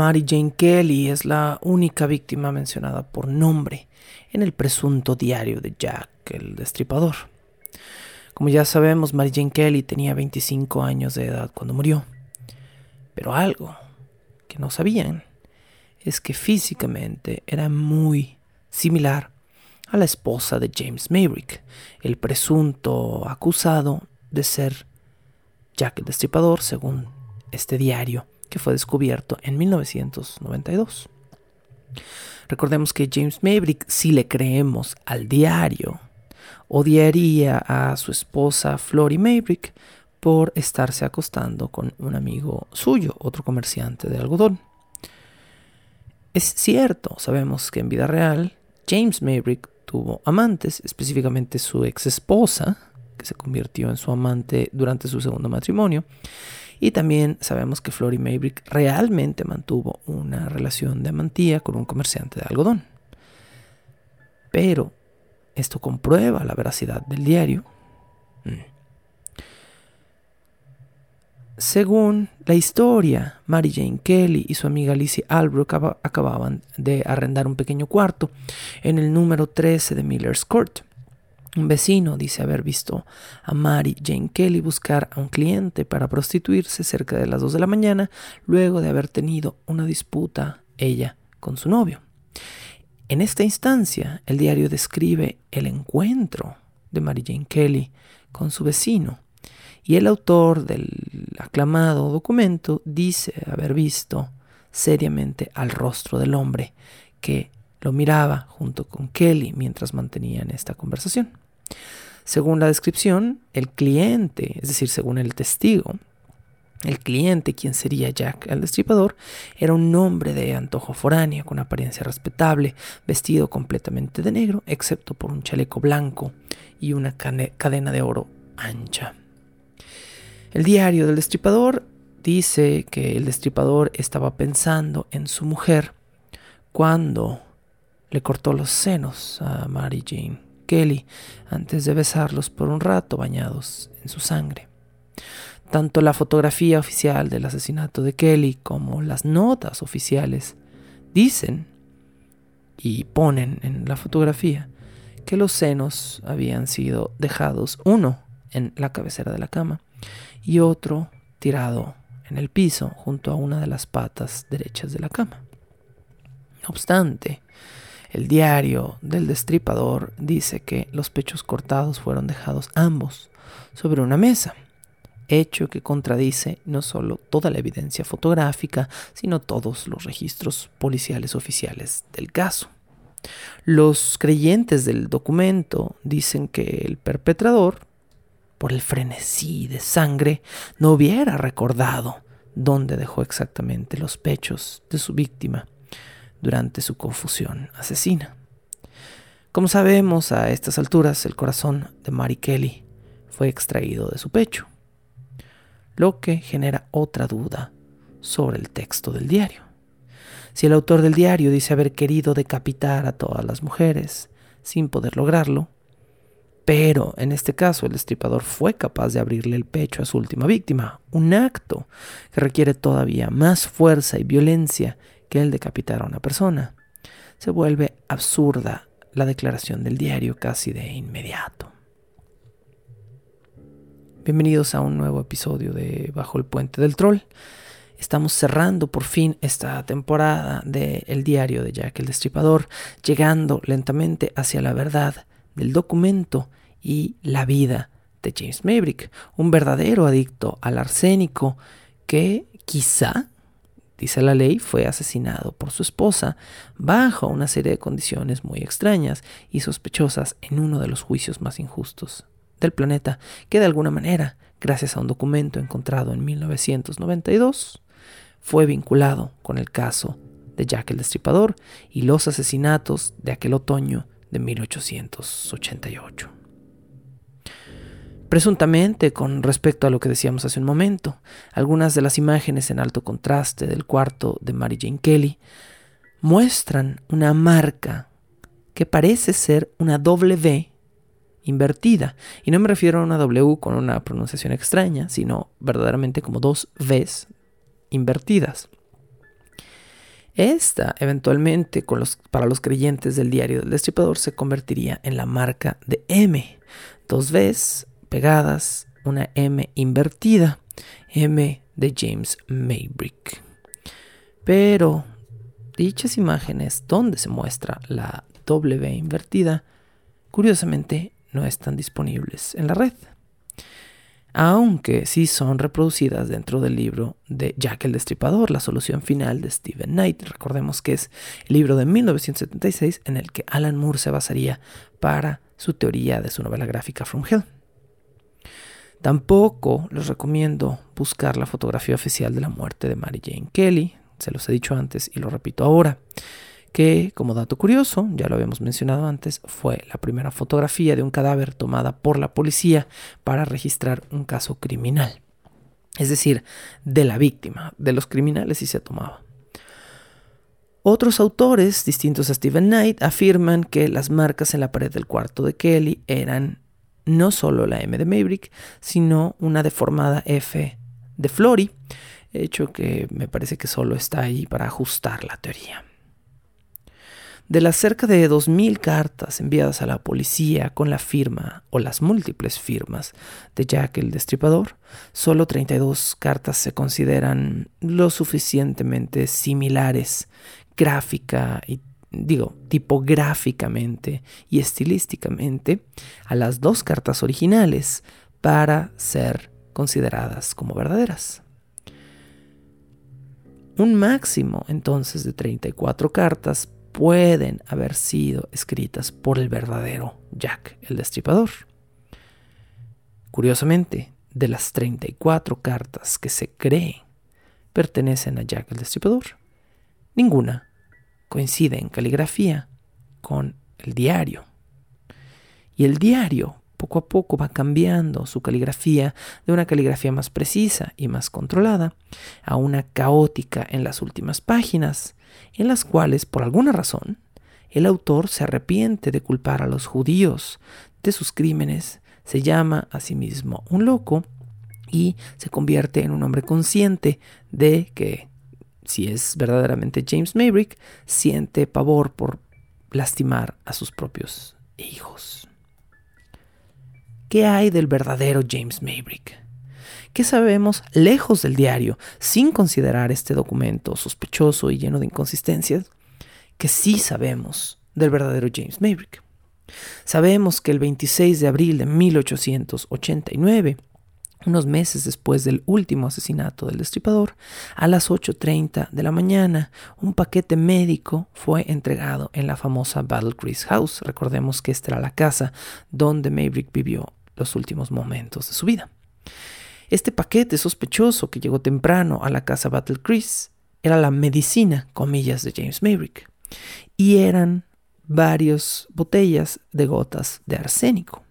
Mary Jane Kelly es la única víctima mencionada por nombre en el presunto diario de Jack el Destripador. Como ya sabemos, Mary Jane Kelly tenía 25 años de edad cuando murió. Pero algo que no sabían es que físicamente era muy similar a la esposa de James Maverick, el presunto acusado de ser Jack el Destripador, según este diario que fue descubierto en 1992. Recordemos que James Maverick, si le creemos al diario, odiaría a su esposa Flory Maverick por estarse acostando con un amigo suyo, otro comerciante de algodón. Es cierto, sabemos que en vida real James Maverick tuvo amantes, específicamente su ex esposa, que se convirtió en su amante durante su segundo matrimonio, y también sabemos que Flory Maverick realmente mantuvo una relación de amantía con un comerciante de algodón. Pero esto comprueba la veracidad del diario. Mm. Según la historia, Mary Jane Kelly y su amiga Lizzie Albrook acababan de arrendar un pequeño cuarto en el número 13 de Miller's Court. Un vecino dice haber visto a Mary Jane Kelly buscar a un cliente para prostituirse cerca de las 2 de la mañana luego de haber tenido una disputa ella con su novio. En esta instancia, el diario describe el encuentro de Mary Jane Kelly con su vecino y el autor del aclamado documento dice haber visto seriamente al rostro del hombre que lo miraba junto con Kelly mientras mantenían esta conversación. Según la descripción, el cliente, es decir, según el testigo, el cliente, quien sería Jack el destripador, era un hombre de antojo foráneo, con apariencia respetable, vestido completamente de negro, excepto por un chaleco blanco y una cadena de oro ancha. El diario del destripador dice que el destripador estaba pensando en su mujer cuando le cortó los senos a Mary Jane Kelly antes de besarlos por un rato bañados en su sangre. Tanto la fotografía oficial del asesinato de Kelly como las notas oficiales dicen y ponen en la fotografía que los senos habían sido dejados uno en la cabecera de la cama y otro tirado en el piso junto a una de las patas derechas de la cama. No obstante, el diario del destripador dice que los pechos cortados fueron dejados ambos sobre una mesa, hecho que contradice no solo toda la evidencia fotográfica, sino todos los registros policiales oficiales del caso. Los creyentes del documento dicen que el perpetrador, por el frenesí de sangre, no hubiera recordado dónde dejó exactamente los pechos de su víctima durante su confusión asesina. Como sabemos, a estas alturas el corazón de Mary Kelly fue extraído de su pecho, lo que genera otra duda sobre el texto del diario. Si el autor del diario dice haber querido decapitar a todas las mujeres sin poder lograrlo, pero en este caso el destripador fue capaz de abrirle el pecho a su última víctima, un acto que requiere todavía más fuerza y violencia que el decapitar a una persona. Se vuelve absurda la declaración del diario casi de inmediato. Bienvenidos a un nuevo episodio de Bajo el Puente del Troll. Estamos cerrando por fin esta temporada de El diario de Jack el Destripador, llegando lentamente hacia la verdad del documento y la vida de James Maverick, un verdadero adicto al arsénico que quizá dice la ley, fue asesinado por su esposa bajo una serie de condiciones muy extrañas y sospechosas en uno de los juicios más injustos del planeta que de alguna manera, gracias a un documento encontrado en 1992, fue vinculado con el caso de Jack el Destripador y los asesinatos de aquel otoño de 1888. Presuntamente, con respecto a lo que decíamos hace un momento, algunas de las imágenes en alto contraste del cuarto de Mary Jane Kelly muestran una marca que parece ser una W invertida. Y no me refiero a una W con una pronunciación extraña, sino verdaderamente como dos Vs invertidas. Esta, eventualmente, para los creyentes del diario del destripador, se convertiría en la marca de M. Dos Vs pegadas, una M invertida, M de James Maybrick. Pero dichas imágenes donde se muestra la W invertida, curiosamente no están disponibles en la red aunque sí son reproducidas dentro del libro de Jack el Destripador, la solución final de Stephen Knight. Recordemos que es el libro de 1976 en el que Alan Moore se basaría para su teoría de su novela gráfica From Hell. Tampoco les recomiendo buscar la fotografía oficial de la muerte de Mary Jane Kelly, se los he dicho antes y lo repito ahora que, como dato curioso, ya lo habíamos mencionado antes, fue la primera fotografía de un cadáver tomada por la policía para registrar un caso criminal. Es decir, de la víctima, de los criminales sí se tomaba. Otros autores, distintos a Stephen Knight, afirman que las marcas en la pared del cuarto de Kelly eran no solo la M de Maverick, sino una deformada F de Flory, hecho que me parece que solo está ahí para ajustar la teoría. De las cerca de 2.000 cartas enviadas a la policía con la firma o las múltiples firmas de Jack el Destripador, solo 32 cartas se consideran lo suficientemente similares gráfica y digo, tipográficamente y estilísticamente a las dos cartas originales para ser consideradas como verdaderas. Un máximo entonces de 34 cartas pueden haber sido escritas por el verdadero Jack el Destripador. Curiosamente, de las 34 cartas que se cree pertenecen a Jack el Destripador, ninguna coincide en caligrafía con el diario. Y el diario poco a poco va cambiando su caligrafía de una caligrafía más precisa y más controlada a una caótica en las últimas páginas, en las cuales, por alguna razón, el autor se arrepiente de culpar a los judíos de sus crímenes, se llama a sí mismo un loco y se convierte en un hombre consciente de que, si es verdaderamente James Maverick, siente pavor por lastimar a sus propios hijos. ¿Qué hay del verdadero James Maverick? ¿Qué sabemos lejos del diario, sin considerar este documento sospechoso y lleno de inconsistencias? Que sí sabemos del verdadero James Maverick. Sabemos que el 26 de abril de 1889, unos meses después del último asesinato del destripador, a las 8.30 de la mañana, un paquete médico fue entregado en la famosa Battle Creek House. Recordemos que esta era la casa donde Maverick vivió los últimos momentos de su vida. Este paquete sospechoso que llegó temprano a la casa Battle Crease era la medicina, comillas, de James Maverick. Y eran varias botellas de gotas de arsénico.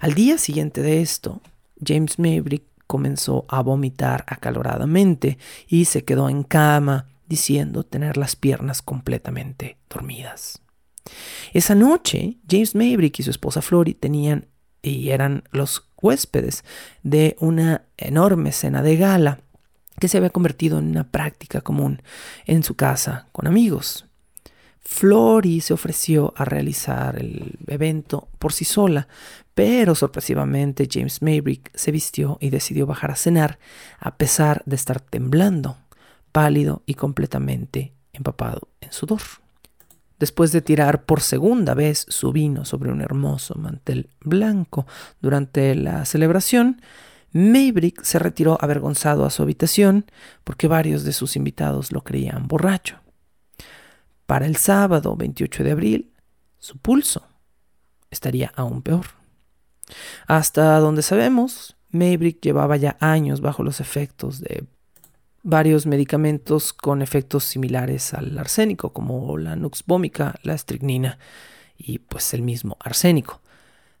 Al día siguiente de esto, James Maverick comenzó a vomitar acaloradamente y se quedó en cama diciendo tener las piernas completamente dormidas. Esa noche, James Maverick y su esposa Flory tenían y eran los huéspedes de una enorme cena de gala que se había convertido en una práctica común en su casa con amigos. Flory se ofreció a realizar el evento por sí sola, pero sorpresivamente James Maverick se vistió y decidió bajar a cenar a pesar de estar temblando, pálido y completamente empapado en sudor. Después de tirar por segunda vez su vino sobre un hermoso mantel blanco durante la celebración, Maybrick se retiró avergonzado a su habitación porque varios de sus invitados lo creían borracho. Para el sábado 28 de abril, su pulso estaría aún peor. Hasta donde sabemos, Maybrick llevaba ya años bajo los efectos de varios medicamentos con efectos similares al arsénico, como la nux vomica, la estricnina y pues el mismo arsénico.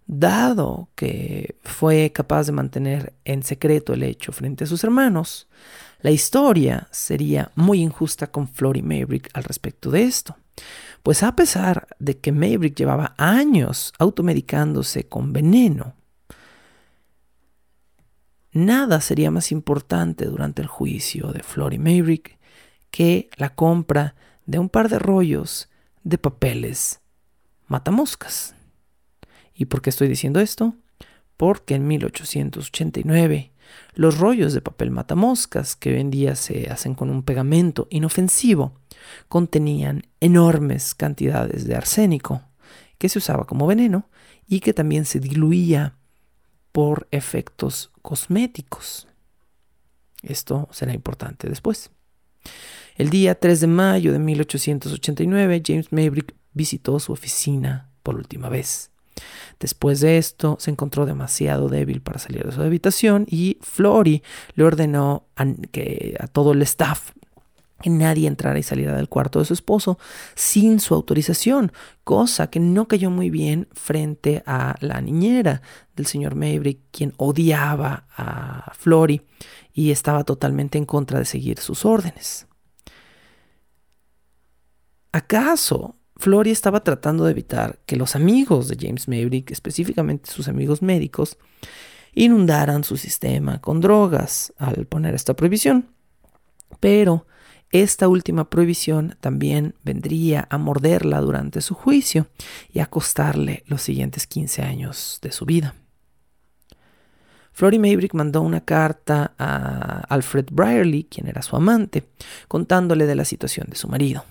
Dado que fue capaz de mantener en secreto el hecho frente a sus hermanos, la historia sería muy injusta con Flory Maybrick al respecto de esto. Pues a pesar de que Maybrick llevaba años automedicándose con veneno, nada sería más importante durante el juicio de Flory Maybrick que la compra de un par de rollos de papeles matamoscas. ¿Y por qué estoy diciendo esto? Porque en 1889 los rollos de papel matamoscas, que hoy en día se hacen con un pegamento inofensivo, contenían enormes cantidades de arsénico, que se usaba como veneno y que también se diluía por efectos cosméticos. Esto será importante después. El día 3 de mayo de 1889, James Maybrick visitó su oficina por última vez. Después de esto, se encontró demasiado débil para salir de su habitación y Flory le ordenó a, que, a todo el staff que nadie entrara y saliera del cuarto de su esposo sin su autorización, cosa que no cayó muy bien frente a la niñera del señor Maybrick, quien odiaba a Flory y estaba totalmente en contra de seguir sus órdenes. ¿Acaso Flory estaba tratando de evitar que los amigos de James Maybrick, específicamente sus amigos médicos, inundaran su sistema con drogas al poner esta prohibición. Pero esta última prohibición también vendría a morderla durante su juicio y a costarle los siguientes 15 años de su vida. Flory Maybrick mandó una carta a Alfred Brierly, quien era su amante, contándole de la situación de su marido.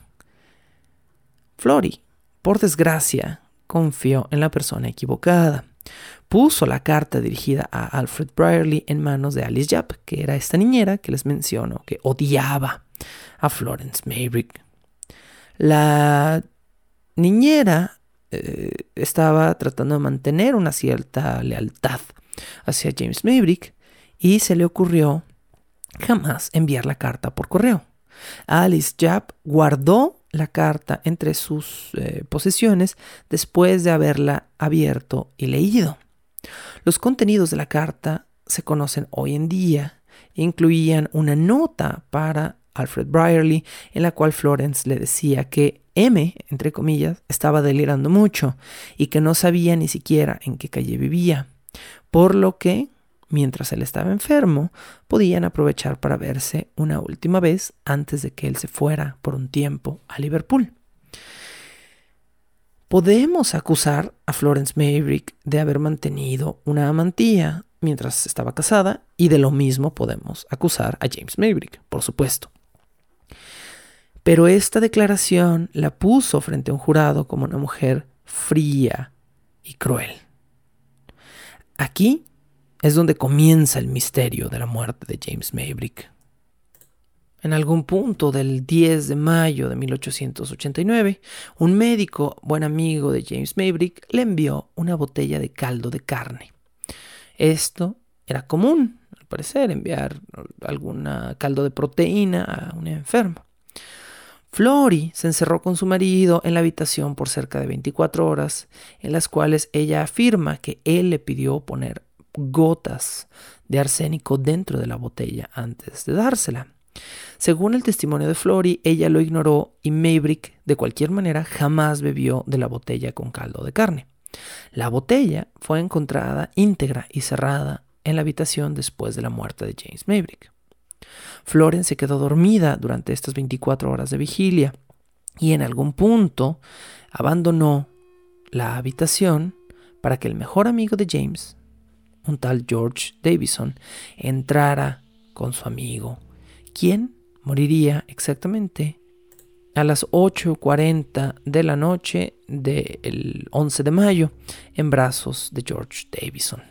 Flory, por desgracia, confió en la persona equivocada. Puso la carta dirigida a Alfred Brierly en manos de Alice Japp, que era esta niñera que les menciono, que odiaba a Florence Maybrick. La niñera eh, estaba tratando de mantener una cierta lealtad hacia James Maybrick y se le ocurrió jamás enviar la carta por correo. Alice Japp guardó la carta entre sus eh, posesiones después de haberla abierto y leído. Los contenidos de la carta se conocen hoy en día. Incluían una nota para Alfred Brierly en la cual Florence le decía que M, entre comillas, estaba delirando mucho y que no sabía ni siquiera en qué calle vivía, por lo que mientras él estaba enfermo, podían aprovechar para verse una última vez antes de que él se fuera por un tiempo a Liverpool. Podemos acusar a Florence Maybrick de haber mantenido una amantía mientras estaba casada y de lo mismo podemos acusar a James Maybrick, por supuesto. Pero esta declaración la puso frente a un jurado como una mujer fría y cruel. Aquí es donde comienza el misterio de la muerte de James Maybrick. En algún punto del 10 de mayo de 1889, un médico, buen amigo de James Maybrick, le envió una botella de caldo de carne. Esto era común, al parecer, enviar algún caldo de proteína a un enfermo. Flory se encerró con su marido en la habitación por cerca de 24 horas, en las cuales ella afirma que él le pidió poner gotas de arsénico dentro de la botella antes de dársela. Según el testimonio de Flory, ella lo ignoró y Maybrick, de cualquier manera, jamás bebió de la botella con caldo de carne. La botella fue encontrada íntegra y cerrada en la habitación después de la muerte de James Maybrick. Florence se quedó dormida durante estas 24 horas de vigilia y en algún punto abandonó la habitación para que el mejor amigo de James, un tal George Davison entrara con su amigo, quien moriría exactamente a las 8.40 de la noche del 11 de mayo en brazos de George Davison.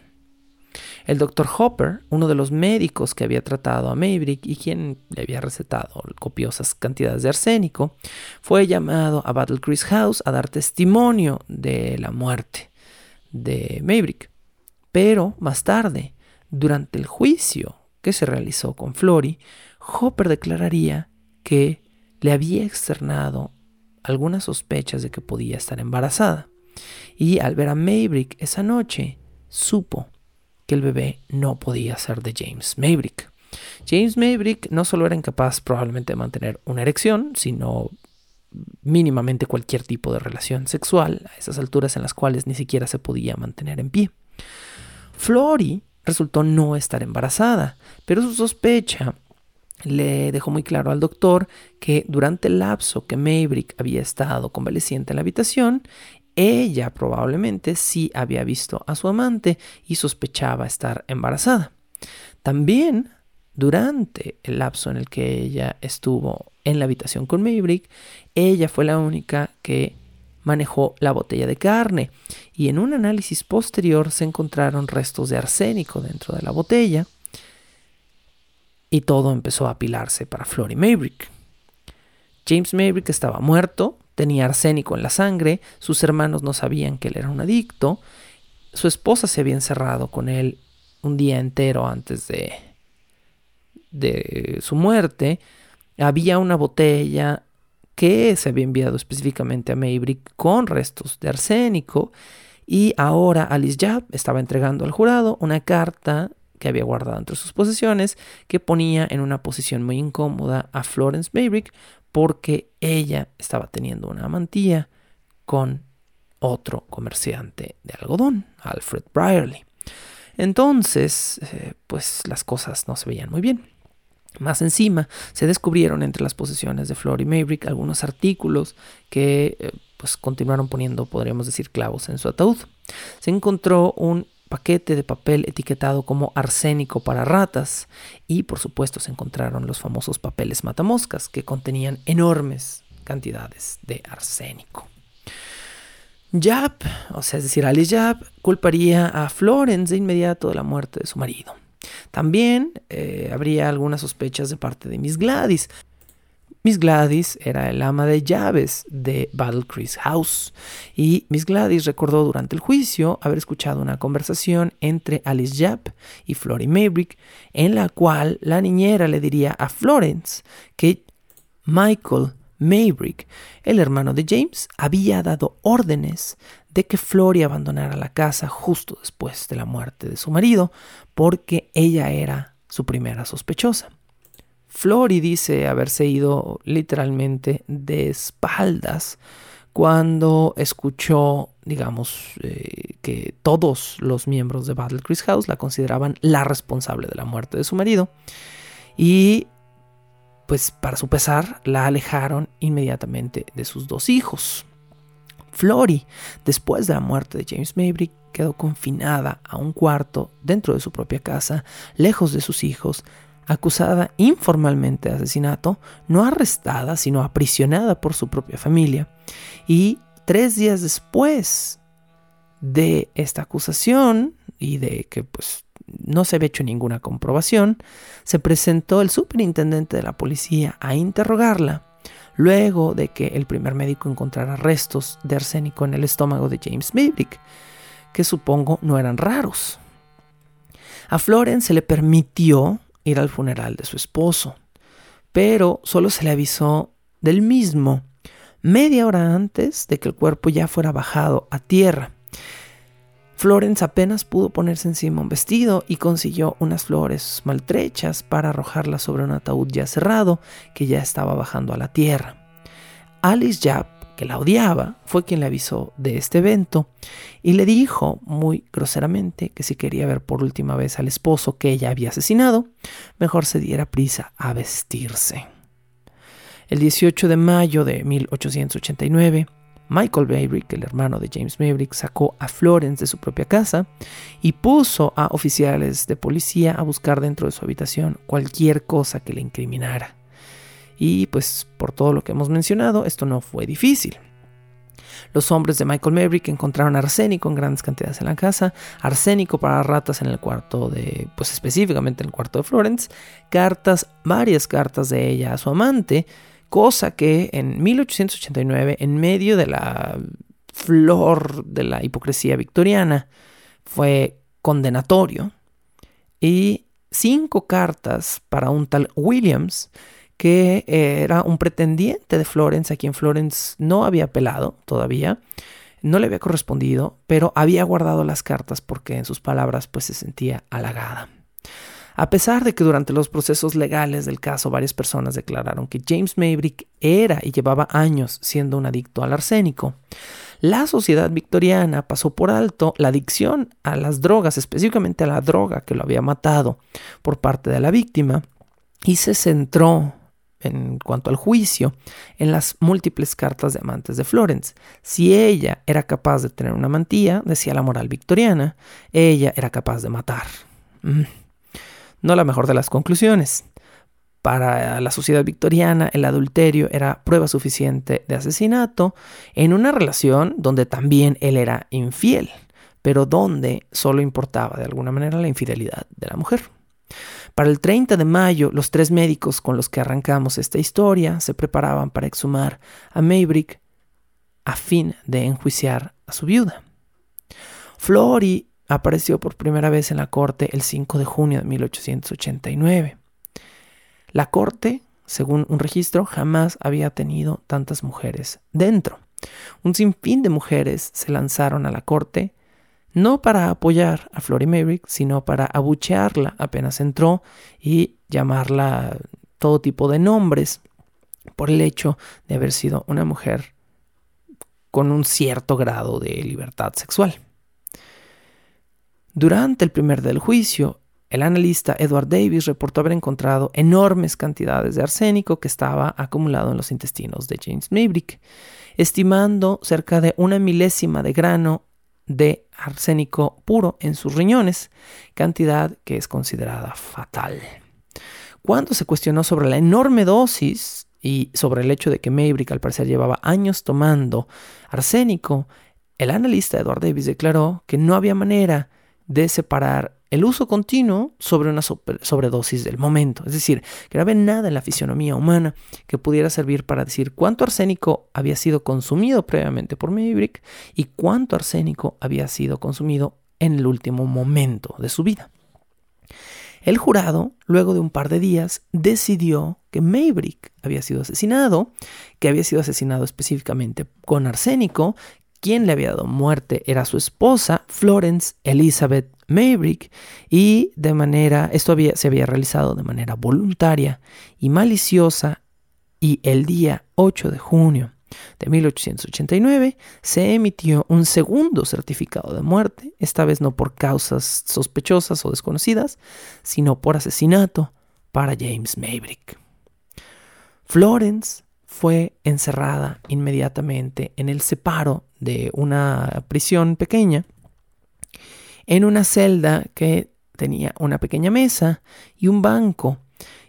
El doctor Hopper, uno de los médicos que había tratado a Maybrick y quien le había recetado copiosas cantidades de arsénico, fue llamado a Battle Creek House a dar testimonio de la muerte de Maybrick Pero más tarde, durante el juicio que se realizó con Flory, Hopper declararía que le había externado algunas sospechas de que podía estar embarazada. Y al ver a Maybrick esa noche, supo que el bebé no podía ser de James Maybrick. James Maybrick no solo era incapaz probablemente de mantener una erección, sino mínimamente cualquier tipo de relación sexual a esas alturas en las cuales ni siquiera se podía mantener en pie. Flory resultó no estar embarazada, pero su sospecha le dejó muy claro al doctor que durante el lapso que Maybrick había estado convaleciente en la habitación, ella probablemente sí había visto a su amante y sospechaba estar embarazada. También durante el lapso en el que ella estuvo en la habitación con Maybrick, ella fue la única que manejó la botella de carne y en un análisis posterior se encontraron restos de arsénico dentro de la botella y todo empezó a apilarse para Flory Maybrick. James Maybrick estaba muerto, tenía arsénico en la sangre, sus hermanos no sabían que él era un adicto, su esposa se había encerrado con él un día entero antes de, de su muerte, había una botella que se había enviado específicamente a Maybrick con restos de arsénico y ahora Alice Jab estaba entregando al jurado una carta que había guardado entre sus posesiones que ponía en una posición muy incómoda a Florence Maybrick porque ella estaba teniendo una amantía con otro comerciante de algodón, Alfred Brierley. Entonces, eh, pues las cosas no se veían muy bien. Más encima, se descubrieron entre las posesiones de Flory Maybrick algunos artículos que eh, pues continuaron poniendo, podríamos decir, clavos en su ataúd. Se encontró un paquete de papel etiquetado como arsénico para ratas y por supuesto se encontraron los famosos papeles matamoscas que contenían enormes cantidades de arsénico. Jap, o sea, es decir, Alice Jap, culparía a Florence de inmediato de la muerte de su marido. También eh, habría algunas sospechas de parte de Miss Gladys. Miss Gladys era el ama de llaves de Battle Creek House y Miss Gladys recordó durante el juicio haber escuchado una conversación entre Alice Japp y Flory Maybrick en la cual la niñera le diría a Florence que Michael Maybrick, el hermano de James, había dado órdenes de que Flory abandonara la casa justo después de la muerte de su marido, porque ella era su primera sospechosa. Flory dice haberse ido literalmente de espaldas cuando escuchó, digamos, eh, que todos los miembros de Battle Chris House la consideraban la responsable de la muerte de su marido. Y, pues, para su pesar, la alejaron inmediatamente de sus dos hijos. Flory, después de la muerte de James Maybrick, quedó confinada a un cuarto dentro de su propia casa, lejos de sus hijos, acusada informalmente de asesinato, no arrestada, sino aprisionada por su propia familia. Y tres días después de esta acusación y de que pues no se había hecho ninguna comprobación, se presentó el superintendente de la policía a interrogarla luego de que el primer médico encontrara restos de arsénico en el estómago de James Maybrick, que supongo no eran raros. A Florence se le permitió ir al funeral de su esposo, pero solo se le avisó del mismo media hora antes de que el cuerpo ya fuera bajado a tierra. Florence apenas pudo ponerse encima un vestido y consiguió unas flores maltrechas para arrojarlas sobre un ataúd ya cerrado que ya estaba bajando a la tierra. Alice Japp, que la odiaba, fue quien le avisó de este evento y le dijo muy groseramente que si quería ver por última vez al esposo que ella había asesinado, mejor se diera prisa a vestirse. El 18 de mayo de 1889, Michael Maybrick, el hermano de James Maybrick, sacó a Florence de su propia casa y puso a oficiales de policía a buscar dentro de su habitación cualquier cosa que le incriminara. Y pues por todo lo que hemos mencionado, esto no fue difícil. Los hombres de Michael Maybrick encontraron arsénico en grandes cantidades en la casa, arsénico para ratas en el cuarto de, pues específicamente en el cuarto de Florence, cartas, varias cartas de ella a su amante, cosa que en 1889, en medio de la flor de la hipocresía victoriana, fue condenatorio y cinco cartas para un tal Williams que era un pretendiente de Florence, a quien Florence no había apelado todavía, no le había correspondido, pero había guardado las cartas porque en sus palabras pues se sentía halagada. A pesar de que durante los procesos legales del caso varias personas declararon que James Maybrick era y llevaba años siendo un adicto al arsénico, la sociedad victoriana pasó por alto la adicción a las drogas, específicamente a la droga que lo había matado por parte de la víctima, y se centró en cuanto al juicio, en las múltiples cartas de amantes de Florence. Si ella era capaz de tener una mantilla, decía la moral victoriana, ella era capaz de matar. Mm. No la mejor de las conclusiones. Para la sociedad victoriana, el adulterio era prueba suficiente de asesinato en una relación donde también él era infiel, pero donde solo importaba de alguna manera la infidelidad de la mujer. Para el 30 de mayo, los tres médicos con los que arrancamos esta historia se preparaban para exhumar a Maybrick a fin de enjuiciar a su viuda. Flory apareció por primera vez en la corte el 5 de junio de 1889. La corte, según un registro, jamás había tenido tantas mujeres dentro. Un sinfín de mujeres se lanzaron a la corte, no para apoyar a Flory Maybrick, sino para abuchearla apenas entró y llamarla todo tipo de nombres por el hecho de haber sido una mujer con un cierto grado de libertad sexual. Durante el primer del juicio, el analista Edward Davis reportó haber encontrado enormes cantidades de arsénico que estaba acumulado en los intestinos de James Maybrick, estimando cerca de una milésima de grano de arsénico puro en sus riñones, cantidad que es considerada fatal. Cuando se cuestionó sobre la enorme dosis y sobre el hecho de que Maybrick al parecer llevaba años tomando arsénico, el analista Edward Davis declaró que no había manera de separar el uso continuo sobre una sobredosis del momento. Es decir, que no había nada en la fisionomía humana que pudiera servir para decir cuánto arsénico había sido consumido previamente por Maybrick y cuánto arsénico había sido consumido en el último momento de su vida. El jurado, luego de un par de días, decidió que Maybrick había sido asesinado, que había sido asesinado específicamente con arsénico, quien le había dado muerte era su esposa, Florence Elizabeth Maybrick, y de manera, esto había, se había realizado de manera voluntaria y maliciosa, y el día 8 de junio de 1889 se emitió un segundo certificado de muerte, esta vez no por causas sospechosas o desconocidas, sino por asesinato para James Maybrick. Florence fue encerrada inmediatamente en el separo de una prisión pequeña, en una celda que tenía una pequeña mesa y un banco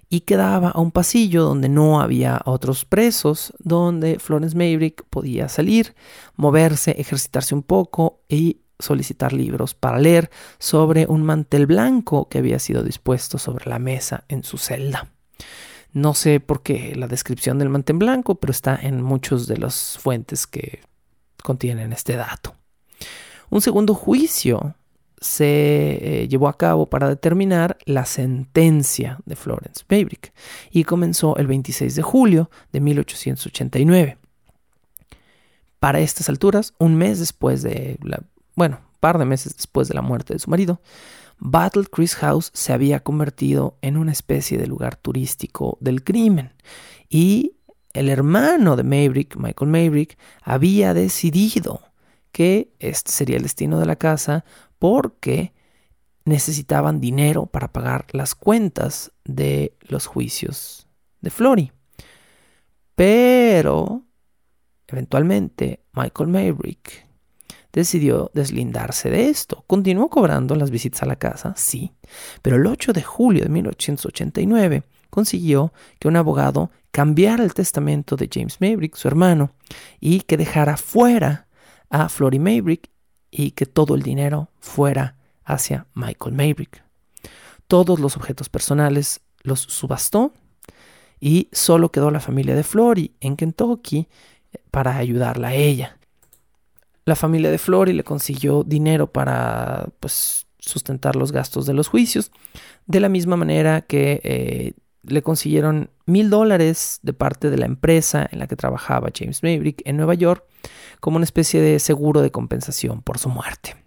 y quedaba a un pasillo donde no había otros presos, donde Florence Maybrick podía salir, moverse, ejercitarse un poco y solicitar libros para leer sobre un mantel blanco que había sido dispuesto sobre la mesa en su celda. No sé por qué la descripción del mantel blanco, pero está en muchas de las fuentes que contienen este dato. Un segundo juicio se eh, llevó a cabo para determinar la sentencia de Florence Maybrick y comenzó el 26 de julio de 1889. Para estas alturas, un mes después de la, bueno, un par de meses después de la muerte de su marido, Battle Chris House se había convertido en una especie de lugar turístico del crimen y el hermano de Maybrick, Michael Maybrick, había decidido que este sería el destino de la casa porque necesitaban dinero para pagar las cuentas de los juicios de Flory. Pero eventualmente Michael Maybrick decidió deslindarse de esto. Continuó cobrando las visitas a la casa, sí, pero el 8 de julio de 1889 consiguió que un abogado cambiara el testamento de James Maybrick, su hermano, y que dejara fuera a Flory Maybrick y que todo el dinero fuera hacia Michael Maybrick. Todos los objetos personales los subastó y solo quedó la familia de Flory en Kentucky para ayudarla a ella. La familia de Flory le consiguió dinero para pues sustentar los gastos de los juicios, de la misma manera que eh, le consiguieron mil dólares de parte de la empresa en la que trabajaba James Maverick en Nueva York como una especie de seguro de compensación por su muerte.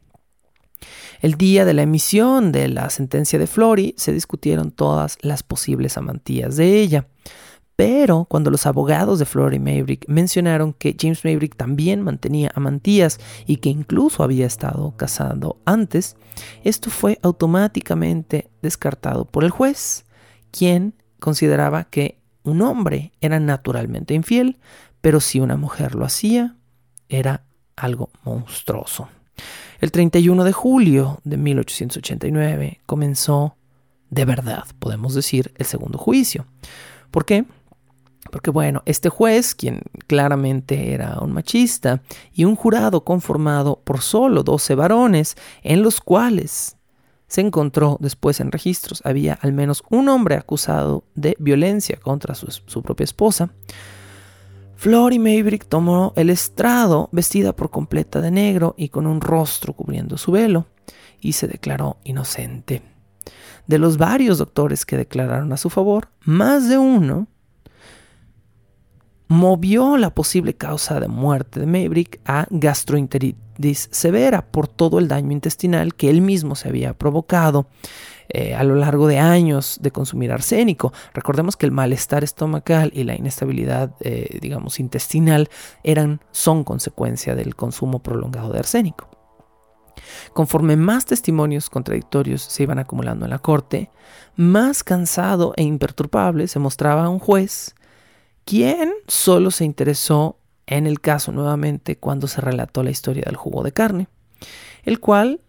El día de la emisión de la sentencia de Flory se discutieron todas las posibles amantías de ella. Pero cuando los abogados de Flory Maverick mencionaron que James Maverick también mantenía amantías y que incluso había estado casado antes, esto fue automáticamente descartado por el juez, quien consideraba que un hombre era naturalmente infiel, pero si una mujer lo hacía, era algo monstruoso. El 31 de julio de 1889 comenzó, de verdad, podemos decir, el segundo juicio. ¿Por qué? Porque bueno, este juez, quien claramente era un machista, y un jurado conformado por solo 12 varones, en los cuales se encontró después en registros, había al menos un hombre acusado de violencia contra su, su propia esposa, Flory Maverick tomó el estrado vestida por completa de negro y con un rostro cubriendo su velo, y se declaró inocente. De los varios doctores que declararon a su favor, más de uno movió la posible causa de muerte de Maverick a gastroenteritis severa por todo el daño intestinal que él mismo se había provocado eh, a lo largo de años de consumir arsénico. Recordemos que el malestar estomacal y la inestabilidad, eh, digamos, intestinal eran, son consecuencia del consumo prolongado de arsénico. Conforme más testimonios contradictorios se iban acumulando en la corte, más cansado e imperturbable se mostraba un juez, quien solo se interesó en el caso nuevamente cuando se relató la historia del jugo de carne, el cual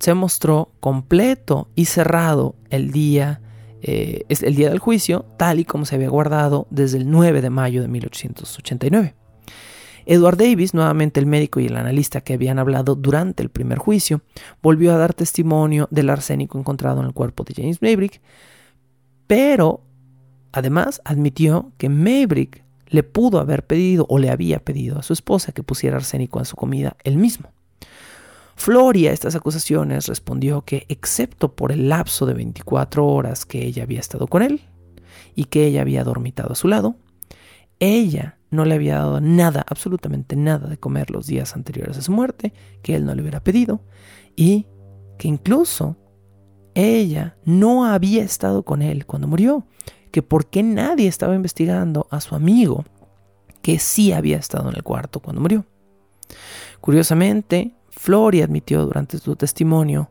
se mostró completo y cerrado el día, eh, el día del juicio, tal y como se había guardado desde el 9 de mayo de 1889. Edward Davis, nuevamente el médico y el analista que habían hablado durante el primer juicio, volvió a dar testimonio del arsénico encontrado en el cuerpo de James Maverick, pero además admitió que Maverick le pudo haber pedido o le había pedido a su esposa que pusiera arsénico en su comida él mismo. Floria a estas acusaciones respondió que, excepto por el lapso de 24 horas que ella había estado con él y que ella había dormitado a su lado, ella no le había dado nada, absolutamente nada de comer los días anteriores a su muerte, que él no le hubiera pedido, y que incluso ella no había estado con él cuando murió, que por qué nadie estaba investigando a su amigo que sí había estado en el cuarto cuando murió. Curiosamente, Flory admitió durante su testimonio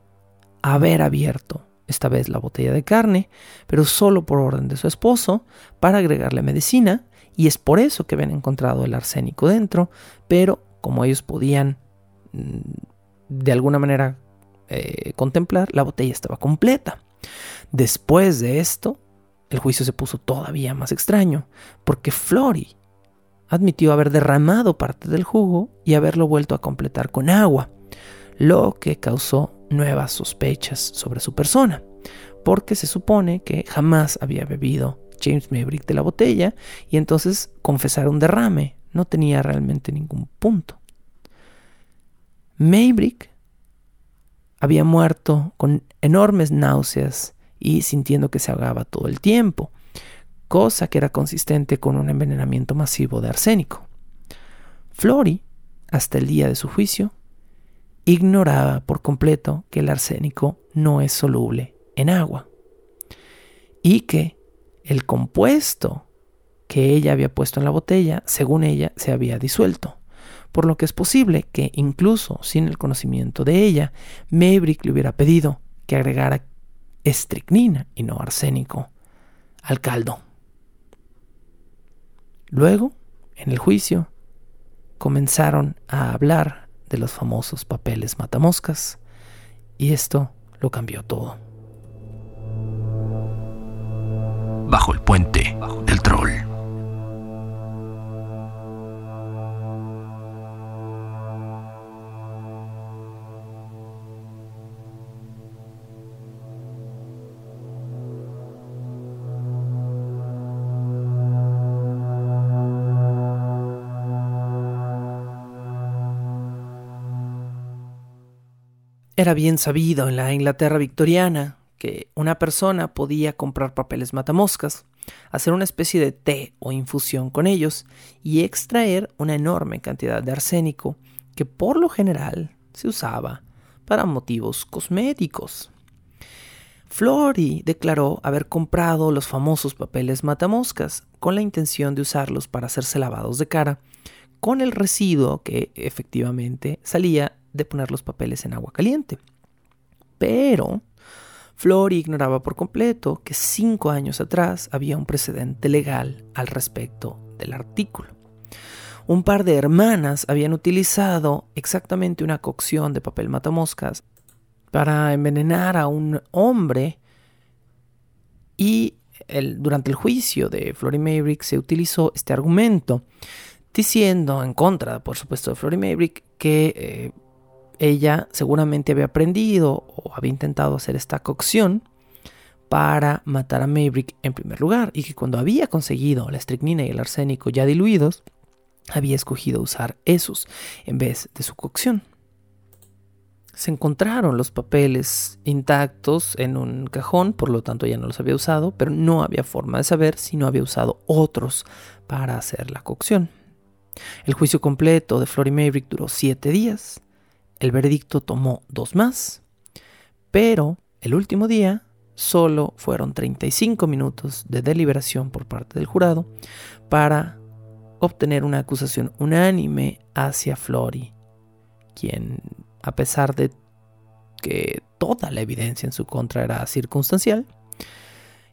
haber abierto esta vez la botella de carne, pero solo por orden de su esposo, para agregarle medicina, y es por eso que habían encontrado el arsénico dentro, pero como ellos podían mm, de alguna manera eh, contemplar, la botella estaba completa. Después de esto, el juicio se puso todavía más extraño, porque Flory admitió haber derramado parte del jugo y haberlo vuelto a completar con agua, lo que causó nuevas sospechas sobre su persona, porque se supone que jamás había bebido James Maverick de la botella y entonces confesar un derrame no tenía realmente ningún punto. Maverick había muerto con enormes náuseas y sintiendo que se ahogaba todo el tiempo, cosa que era consistente con un envenenamiento masivo de arsénico. Flory, hasta el día de su juicio, ignoraba por completo que el arsénico no es soluble en agua y que el compuesto que ella había puesto en la botella, según ella, se había disuelto, por lo que es posible que incluso sin el conocimiento de ella, Maverick le hubiera pedido que agregara estricnina y no arsénico al caldo. Luego, en el juicio, comenzaron a hablar de los famosos papeles matamoscas, y esto lo cambió todo. Bajo el puente del troll. Era bien sabido en la Inglaterra victoriana que una persona podía comprar papeles matamoscas, hacer una especie de té o infusión con ellos y extraer una enorme cantidad de arsénico que por lo general se usaba para motivos cosméticos. Flory declaró haber comprado los famosos papeles matamoscas con la intención de usarlos para hacerse lavados de cara, con el residuo que efectivamente salía de poner los papeles en agua caliente. Pero Flory ignoraba por completo que cinco años atrás había un precedente legal al respecto del artículo. Un par de hermanas habían utilizado exactamente una cocción de papel matamoscas para envenenar a un hombre y durante el juicio de Flory Maverick se utilizó este argumento diciendo en contra, por supuesto, de Flory Maverick que eh, ella seguramente había aprendido o había intentado hacer esta cocción para matar a Maverick en primer lugar y que cuando había conseguido la estricnina y el arsénico ya diluidos, había escogido usar esos en vez de su cocción. Se encontraron los papeles intactos en un cajón, por lo tanto ya no los había usado, pero no había forma de saber si no había usado otros para hacer la cocción. El juicio completo de Flory Maverick duró siete días. El veredicto tomó dos más, pero el último día solo fueron 35 minutos de deliberación por parte del jurado para obtener una acusación unánime hacia Flory, quien, a pesar de que toda la evidencia en su contra era circunstancial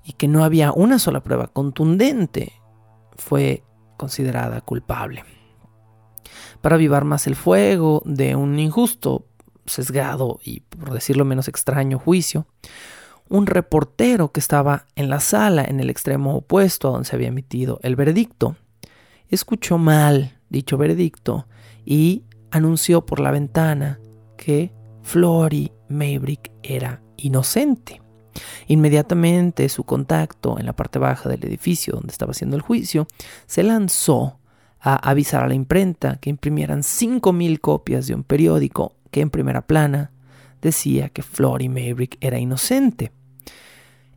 y que no había una sola prueba contundente, fue considerada culpable. Para avivar más el fuego de un injusto, sesgado y, por decirlo menos extraño, juicio, un reportero que estaba en la sala en el extremo opuesto a donde se había emitido el veredicto, escuchó mal dicho veredicto y anunció por la ventana que Flory Maybrick era inocente. Inmediatamente su contacto en la parte baja del edificio donde estaba haciendo el juicio se lanzó a avisar a la imprenta que imprimieran 5.000 copias de un periódico que en primera plana decía que Flory Maybrick era inocente.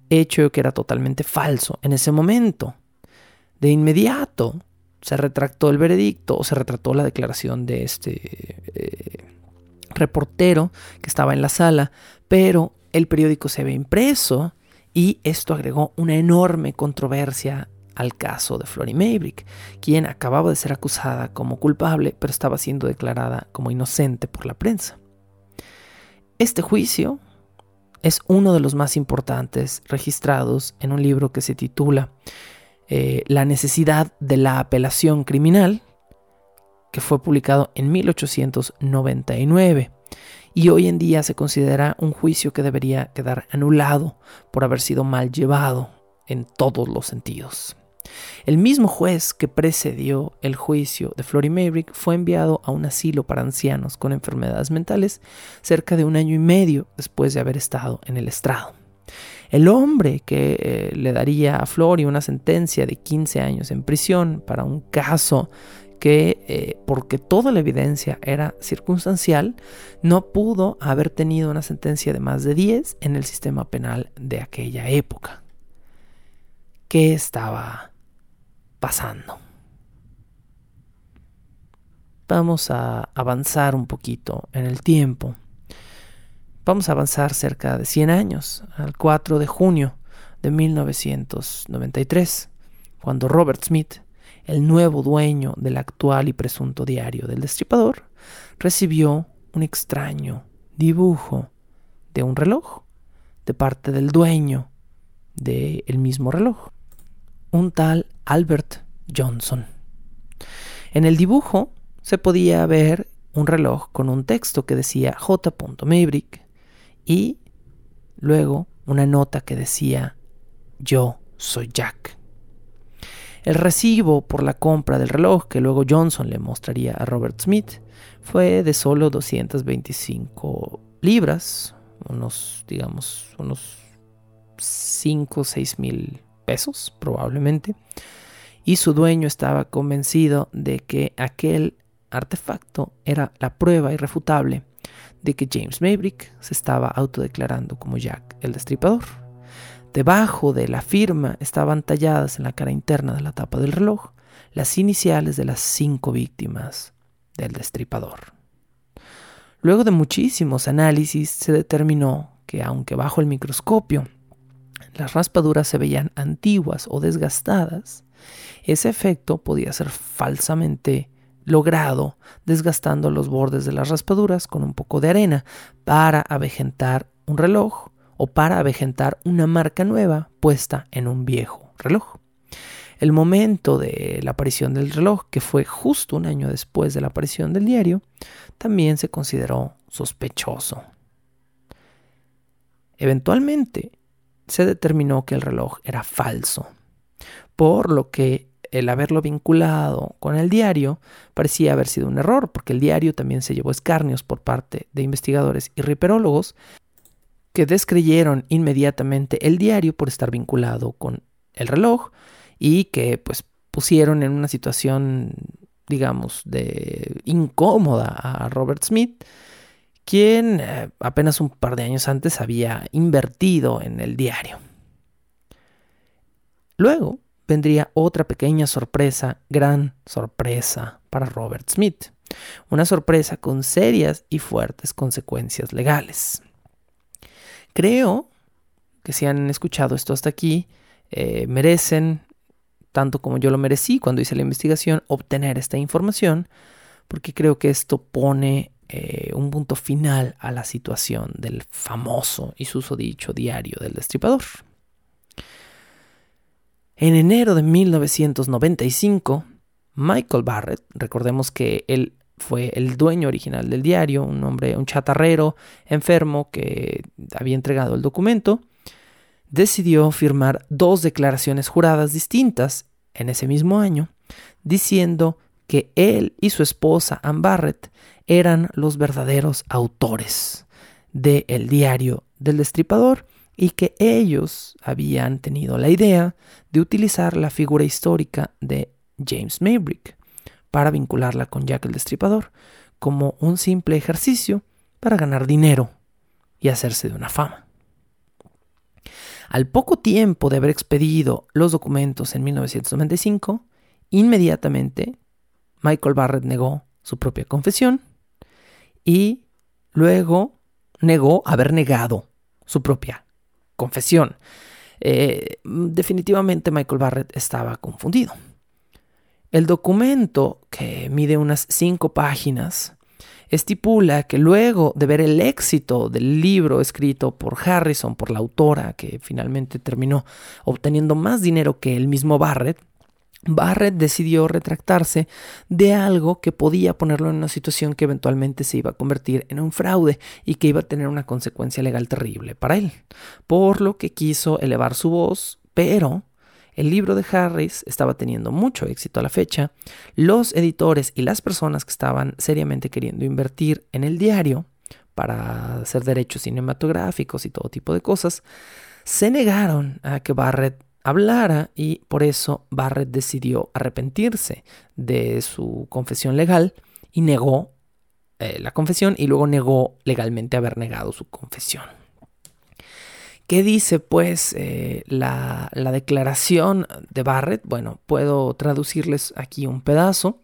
Hecho que era totalmente falso en ese momento. De inmediato, se retractó el veredicto o se retractó la declaración de este eh, reportero que estaba en la sala, pero el periódico se había impreso y esto agregó una enorme controversia al caso de Flory Maybrick, quien acababa de ser acusada como culpable, pero estaba siendo declarada como inocente por la prensa. Este juicio es uno de los más importantes registrados en un libro que se titula eh, la necesidad de la apelación criminal, que fue publicado en 1899 y hoy en día se considera un juicio que debería quedar anulado por haber sido mal llevado en todos los sentidos. El mismo juez que precedió el juicio de Flory Maverick fue enviado a un asilo para ancianos con enfermedades mentales cerca de un año y medio después de haber estado en el estrado. El hombre que eh, le daría a Flory una sentencia de 15 años en prisión para un caso que, eh, porque toda la evidencia era circunstancial, no pudo haber tenido una sentencia de más de 10 en el sistema penal de aquella época. ¿Qué estaba pasando? Vamos a avanzar un poquito en el tiempo Vamos a avanzar cerca de 100 años, al 4 de junio de 1993, cuando Robert Smith, el nuevo dueño del actual y presunto diario del Destripador, recibió un extraño dibujo de un reloj de parte del dueño del mismo reloj, un tal Albert Johnson. En el dibujo se podía ver un reloj con un texto que decía J. Maverick y luego una nota que decía yo soy Jack. El recibo por la compra del reloj que luego Johnson le mostraría a Robert Smith fue de solo 225 libras, unos, digamos, unos 5 o 6 mil pesos probablemente, y su dueño estaba convencido de que aquel artefacto era la prueba irrefutable de que James Maverick se estaba autodeclarando como Jack el Destripador. Debajo de la firma estaban talladas en la cara interna de la tapa del reloj las iniciales de las cinco víctimas del Destripador. Luego de muchísimos análisis se determinó que aunque bajo el microscopio las raspaduras se veían antiguas o desgastadas, ese efecto podía ser falsamente logrado desgastando los bordes de las raspaduras con un poco de arena para avejentar un reloj o para avejentar una marca nueva puesta en un viejo reloj. El momento de la aparición del reloj, que fue justo un año después de la aparición del diario, también se consideró sospechoso. Eventualmente se determinó que el reloj era falso, por lo que el haberlo vinculado con el diario parecía haber sido un error, porque el diario también se llevó escarnios por parte de investigadores y riperólogos que descreyeron inmediatamente el diario por estar vinculado con el reloj y que pues pusieron en una situación digamos de incómoda a Robert Smith quien eh, apenas un par de años antes había invertido en el diario. Luego vendría otra pequeña sorpresa, gran sorpresa para Robert Smith. Una sorpresa con serias y fuertes consecuencias legales. Creo que si han escuchado esto hasta aquí, eh, merecen, tanto como yo lo merecí cuando hice la investigación, obtener esta información, porque creo que esto pone eh, un punto final a la situación del famoso y susodicho diario del destripador. En enero de 1995, Michael Barrett, recordemos que él fue el dueño original del diario, un hombre, un chatarrero enfermo que había entregado el documento, decidió firmar dos declaraciones juradas distintas en ese mismo año, diciendo que él y su esposa Ann Barrett eran los verdaderos autores del el diario del destripador y que ellos habían tenido la idea de utilizar la figura histórica de James Maybrick para vincularla con Jack el Destripador como un simple ejercicio para ganar dinero y hacerse de una fama. Al poco tiempo de haber expedido los documentos en 1995, inmediatamente Michael Barrett negó su propia confesión y luego negó haber negado su propia confesión. Eh, definitivamente Michael Barrett estaba confundido. El documento, que mide unas cinco páginas, estipula que luego de ver el éxito del libro escrito por Harrison, por la autora, que finalmente terminó obteniendo más dinero que el mismo Barrett, Barrett decidió retractarse de algo que podía ponerlo en una situación que eventualmente se iba a convertir en un fraude y que iba a tener una consecuencia legal terrible para él, por lo que quiso elevar su voz, pero el libro de Harris estaba teniendo mucho éxito a la fecha, los editores y las personas que estaban seriamente queriendo invertir en el diario para hacer derechos cinematográficos y todo tipo de cosas, se negaron a que Barrett hablara y por eso Barrett decidió arrepentirse de su confesión legal y negó eh, la confesión y luego negó legalmente haber negado su confesión. ¿Qué dice pues eh, la, declaración de Barrett? Bueno, puedo traducirles aquí un pedazo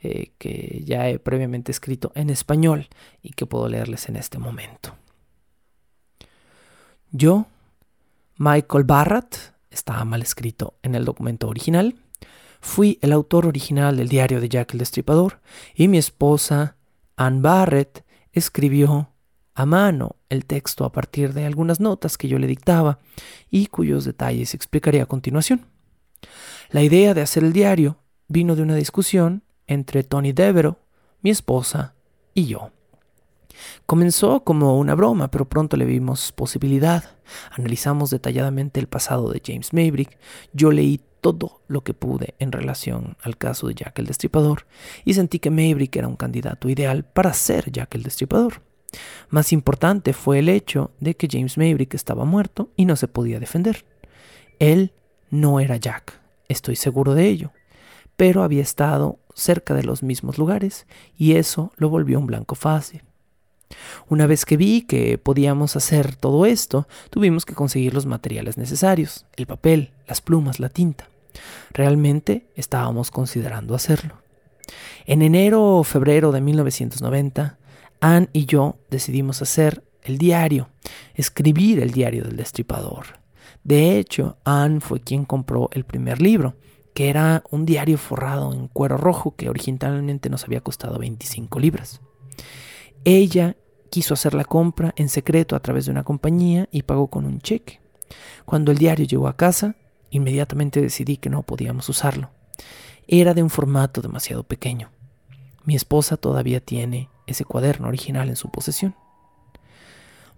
eh, que ya he previamente escrito en español y que puedo leerles en este momento. Yo, Michael Barrett, estaba mal escrito en el documento original. Fui el autor original del diario de Jack el Destripador y mi esposa, Ann Barrett, escribió a mano el texto a partir de algunas notas que yo le dictaba y cuyos detalles explicaré a continuación. La idea de hacer el diario vino de una discusión entre Tony Devereaux, mi esposa, y yo. Comenzó como una broma, pero pronto le vimos posibilidad. Analizamos detalladamente el pasado de James Maverick. Yo leí todo lo que pude en relación al caso de Jack el Destripador y sentí que Maverick era un candidato ideal para ser Jack el Destripador. Más importante fue el hecho de que James Maverick estaba muerto y no se podía defender. Él no era Jack, estoy seguro de ello, pero había estado cerca de los mismos lugares y eso lo volvió un blanco fácil. Una vez que vi que podíamos hacer todo esto, tuvimos que conseguir los materiales necesarios, el papel, las plumas, la tinta. Realmente estábamos considerando hacerlo. En enero o febrero de 1990, Anne y yo decidimos hacer el diario, escribir el diario del destripador. De hecho, Anne fue quien compró el primer libro, que era un diario forrado en cuero rojo que originalmente nos había costado 25 libras. Ella quiso hacer la compra en secreto a través de una compañía y pagó con un cheque. Cuando el diario llegó a casa, inmediatamente decidí que no podíamos usarlo. Era de un formato demasiado pequeño. Mi esposa todavía tiene ese cuaderno original en su posesión.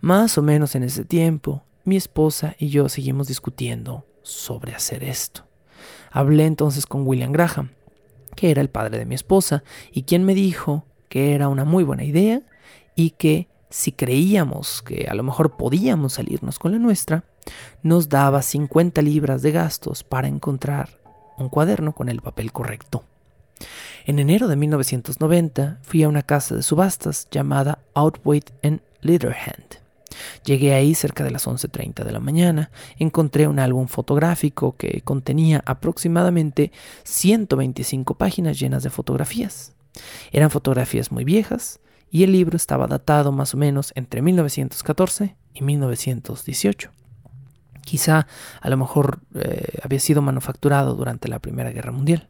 Más o menos en ese tiempo, mi esposa y yo seguimos discutiendo sobre hacer esto. Hablé entonces con William Graham, que era el padre de mi esposa, y quien me dijo que era una muy buena idea y que si creíamos que a lo mejor podíamos salirnos con la nuestra, nos daba 50 libras de gastos para encontrar un cuaderno con el papel correcto. En enero de 1990 fui a una casa de subastas llamada Outweight en Leatherhand. Llegué ahí cerca de las 11.30 de la mañana, encontré un álbum fotográfico que contenía aproximadamente 125 páginas llenas de fotografías. Eran fotografías muy viejas y el libro estaba datado más o menos entre 1914 y 1918. Quizá a lo mejor eh, había sido manufacturado durante la Primera Guerra Mundial.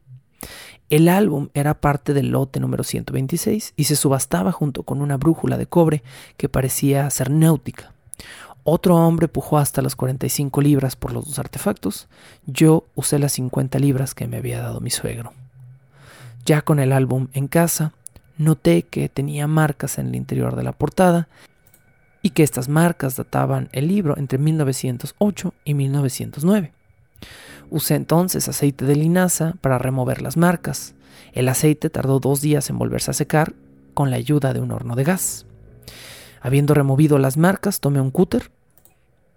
El álbum era parte del lote número 126 y se subastaba junto con una brújula de cobre que parecía ser náutica. Otro hombre pujó hasta las 45 libras por los dos artefactos. Yo usé las 50 libras que me había dado mi suegro. Ya con el álbum en casa, noté que tenía marcas en el interior de la portada y que estas marcas databan el libro entre 1908 y 1909. Usé entonces aceite de linaza para remover las marcas. El aceite tardó dos días en volverse a secar con la ayuda de un horno de gas. Habiendo removido las marcas, tomé un cúter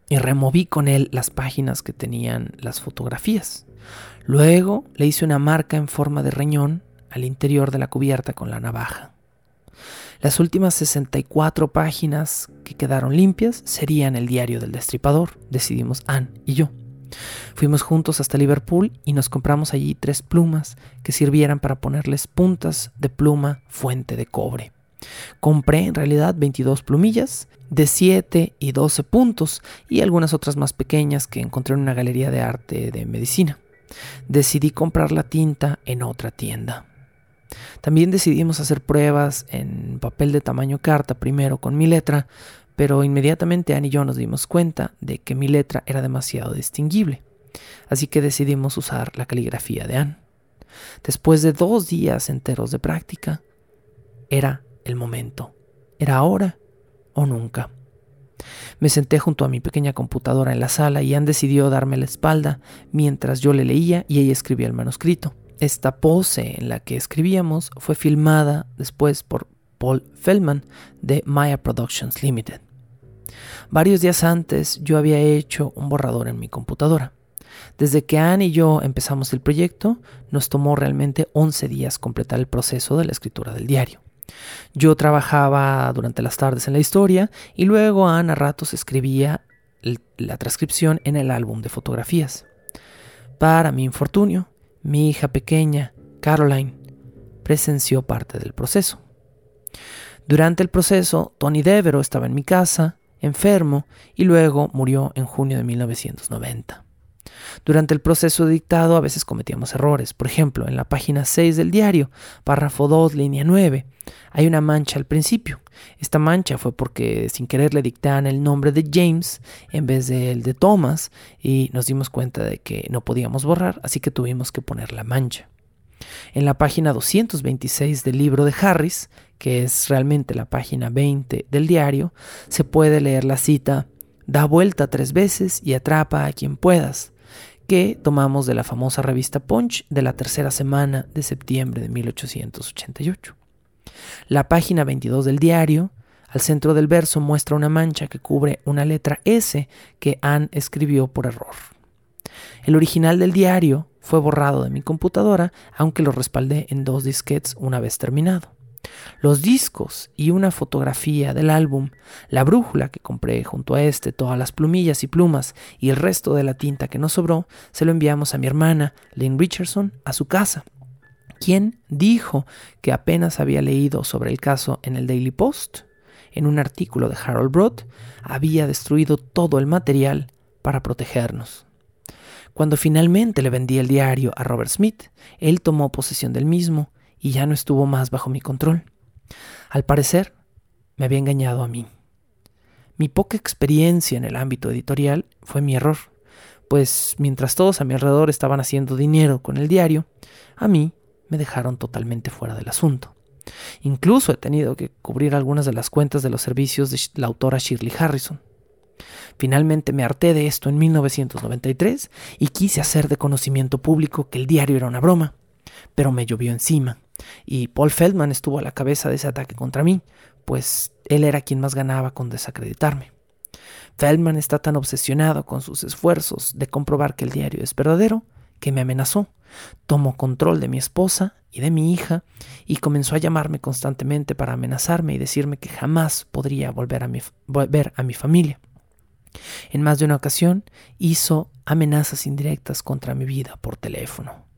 y removí con él las páginas que tenían las fotografías. Luego le hice una marca en forma de riñón al interior de la cubierta con la navaja. Las últimas 64 páginas que quedaron limpias serían el diario del destripador, decidimos Anne y yo. Fuimos juntos hasta Liverpool y nos compramos allí tres plumas que sirvieran para ponerles puntas de pluma fuente de cobre. Compré en realidad 22 plumillas de 7 y 12 puntos y algunas otras más pequeñas que encontré en una galería de arte de medicina. Decidí comprar la tinta en otra tienda. También decidimos hacer pruebas en papel de tamaño carta primero con mi letra pero inmediatamente Anne y yo nos dimos cuenta de que mi letra era demasiado distinguible, así que decidimos usar la caligrafía de Anne. Después de dos días enteros de práctica, era el momento, era ahora o nunca. Me senté junto a mi pequeña computadora en la sala y Anne decidió darme la espalda mientras yo le leía y ella escribía el manuscrito. Esta pose en la que escribíamos fue filmada después por Paul Feldman de Maya Productions Limited. Varios días antes yo había hecho un borrador en mi computadora. Desde que Anne y yo empezamos el proyecto, nos tomó realmente 11 días completar el proceso de la escritura del diario. Yo trabajaba durante las tardes en la historia y luego Anne a ratos escribía la transcripción en el álbum de fotografías. Para mi infortunio, mi hija pequeña, Caroline, presenció parte del proceso. Durante el proceso, Tony Devereaux estaba en mi casa enfermo y luego murió en junio de 1990. Durante el proceso de dictado a veces cometíamos errores. Por ejemplo, en la página 6 del diario, párrafo 2, línea 9, hay una mancha al principio. Esta mancha fue porque sin querer le dictaban el nombre de James en vez del de Thomas y nos dimos cuenta de que no podíamos borrar, así que tuvimos que poner la mancha. En la página 226 del libro de Harris, que es realmente la página 20 del diario, se puede leer la cita Da vuelta tres veces y atrapa a quien puedas, que tomamos de la famosa revista Punch de la tercera semana de septiembre de 1888. La página 22 del diario, al centro del verso, muestra una mancha que cubre una letra S que Anne escribió por error. El original del diario fue borrado de mi computadora, aunque lo respaldé en dos disquetes una vez terminado. Los discos y una fotografía del álbum, la brújula que compré junto a este, todas las plumillas y plumas y el resto de la tinta que nos sobró, se lo enviamos a mi hermana, Lynn Richardson, a su casa, quien dijo que apenas había leído sobre el caso en el Daily Post, en un artículo de Harold Broad, había destruido todo el material para protegernos. Cuando finalmente le vendí el diario a Robert Smith, él tomó posesión del mismo y ya no estuvo más bajo mi control. Al parecer, me había engañado a mí. Mi poca experiencia en el ámbito editorial fue mi error, pues mientras todos a mi alrededor estaban haciendo dinero con el diario, a mí me dejaron totalmente fuera del asunto. Incluso he tenido que cubrir algunas de las cuentas de los servicios de la autora Shirley Harrison. Finalmente me harté de esto en 1993 y quise hacer de conocimiento público que el diario era una broma, pero me llovió encima y Paul Feldman estuvo a la cabeza de ese ataque contra mí, pues él era quien más ganaba con desacreditarme. Feldman está tan obsesionado con sus esfuerzos de comprobar que el diario es verdadero que me amenazó. Tomó control de mi esposa y de mi hija y comenzó a llamarme constantemente para amenazarme y decirme que jamás podría volver a mi, ver a mi familia. En más de una ocasión hizo amenazas indirectas contra mi vida por teléfono.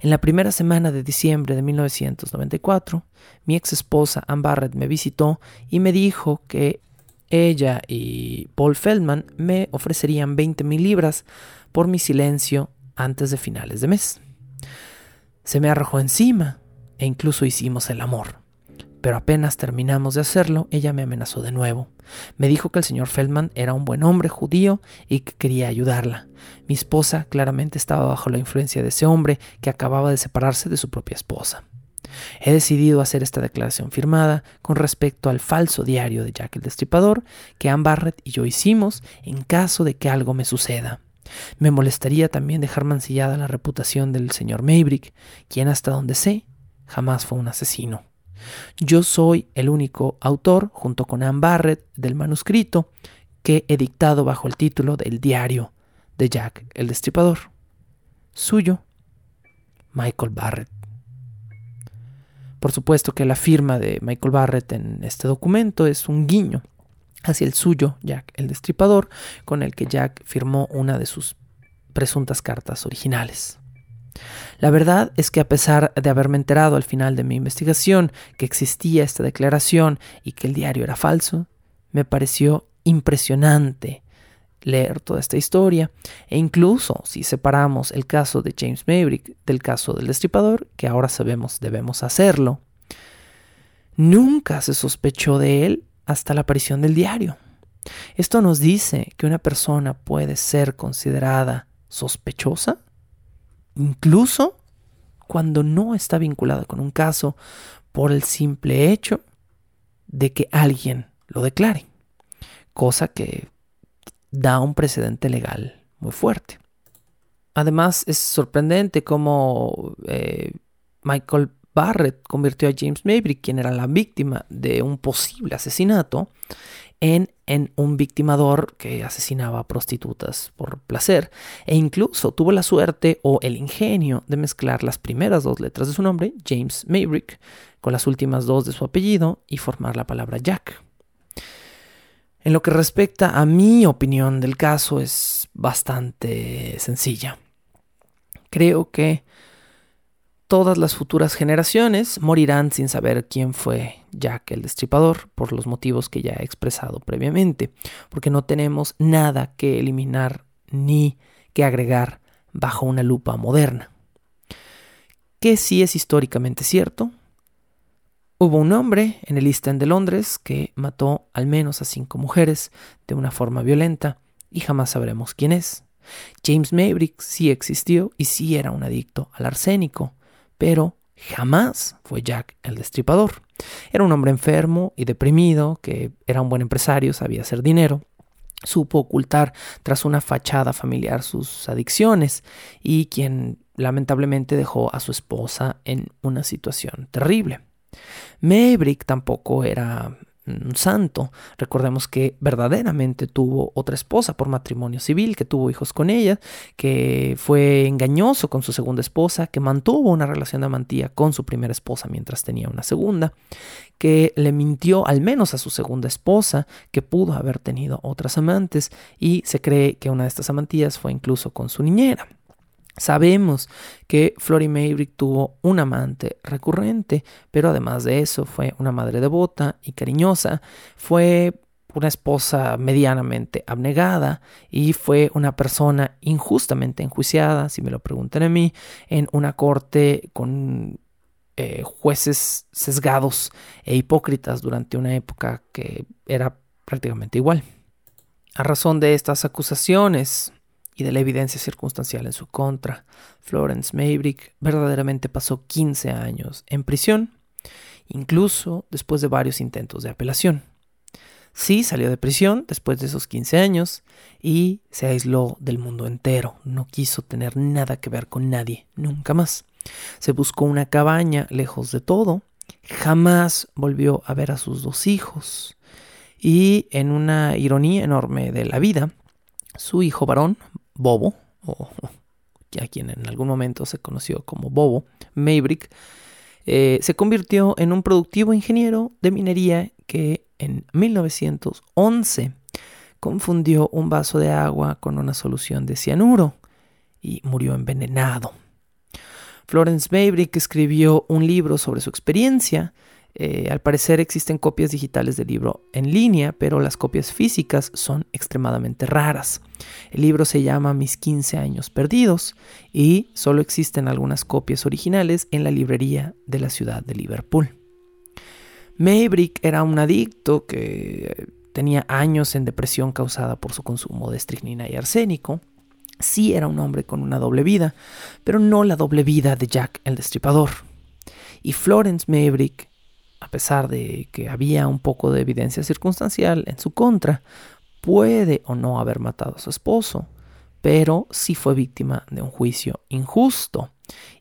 En la primera semana de diciembre de 1994, mi ex esposa Ann Barrett me visitó y me dijo que ella y Paul Feldman me ofrecerían 20 mil libras por mi silencio antes de finales de mes. Se me arrojó encima e incluso hicimos el amor. Pero apenas terminamos de hacerlo, ella me amenazó de nuevo. Me dijo que el señor Feldman era un buen hombre judío y que quería ayudarla. Mi esposa claramente estaba bajo la influencia de ese hombre que acababa de separarse de su propia esposa. He decidido hacer esta declaración firmada con respecto al falso diario de Jack el Destripador que Ann Barrett y yo hicimos en caso de que algo me suceda. Me molestaría también dejar mancillada la reputación del señor Maybrick, quien hasta donde sé jamás fue un asesino. Yo soy el único autor, junto con Anne Barrett, del manuscrito que he dictado bajo el título del diario de Jack el Destripador. Suyo, Michael Barrett. Por supuesto que la firma de Michael Barrett en este documento es un guiño hacia el suyo, Jack el Destripador, con el que Jack firmó una de sus presuntas cartas originales. La verdad es que a pesar de haberme enterado al final de mi investigación que existía esta declaración y que el diario era falso, me pareció impresionante leer toda esta historia e incluso si separamos el caso de James Maverick del caso del destripador, que ahora sabemos debemos hacerlo, nunca se sospechó de él hasta la aparición del diario. Esto nos dice que una persona puede ser considerada sospechosa incluso cuando no está vinculada con un caso por el simple hecho de que alguien lo declare, cosa que da un precedente legal muy fuerte. Además, es sorprendente cómo eh, Michael Barrett convirtió a James Maverick, quien era la víctima de un posible asesinato, en, un victimador que asesinaba prostitutas por placer e incluso tuvo la suerte o el ingenio de mezclar las primeras dos letras de su nombre, James Maverick, con las últimas dos de su apellido y formar la palabra Jack. En lo que respecta a mi opinión del caso es bastante sencilla. Creo que todas las futuras generaciones morirán sin saber quién fue Jack el Destripador, por los motivos que ya he expresado previamente, porque no tenemos nada que eliminar ni que agregar bajo una lupa moderna. Que sí es históricamente cierto, hubo un hombre en el East End de Londres que mató al menos a cinco mujeres de una forma violenta y jamás sabremos quién es. James Maverick sí existió y sí era un adicto al arsénico, pero jamás fue Jack el destripador. Era un hombre enfermo y deprimido, que era un buen empresario, sabía hacer dinero, supo ocultar tras una fachada familiar sus adicciones y quien lamentablemente dejó a su esposa en una situación terrible. Maybrick tampoco era un santo. Recordemos que verdaderamente tuvo otra esposa por matrimonio civil, que tuvo hijos con ella, que fue engañoso con su segunda esposa, que mantuvo una relación de amantía con su primera esposa mientras tenía una segunda, que le mintió al menos a su segunda esposa, que pudo haber tenido otras amantes y se cree que una de estas amantías fue incluso con su niñera. Sabemos que Flory Maybrick tuvo un amante recurrente, pero además de eso fue una madre devota y cariñosa, fue una esposa medianamente abnegada y fue una persona injustamente enjuiciada, si me lo preguntan a mí, en una corte con eh, jueces sesgados e hipócritas durante una época que era prácticamente igual. A razón de estas acusaciones, y de la evidencia circunstancial en su contra. Florence Maybrick verdaderamente pasó 15 años en prisión, incluso después de varios intentos de apelación. Sí salió de prisión después de esos 15 años y se aisló del mundo entero. No quiso tener nada que ver con nadie, nunca más. Se buscó una cabaña lejos de todo. Jamás volvió a ver a sus dos hijos. Y en una ironía enorme de la vida, su hijo varón, Bobo, o a quien en algún momento se conoció como Bobo, Maybrick, eh, se convirtió en un productivo ingeniero de minería que en 1911 confundió un vaso de agua con una solución de cianuro y murió envenenado. Florence Maybrick escribió un libro sobre su experiencia eh, al parecer existen copias digitales del libro en línea, pero las copias físicas son extremadamente raras. El libro se llama Mis 15 años perdidos y solo existen algunas copias originales en la librería de la ciudad de Liverpool. Maybrick era un adicto que tenía años en depresión causada por su consumo de estricnina y arsénico. Sí era un hombre con una doble vida, pero no la doble vida de Jack el Destripador. Y Florence Maybrick pesar de que había un poco de evidencia circunstancial en su contra, puede o no haber matado a su esposo, pero sí fue víctima de un juicio injusto.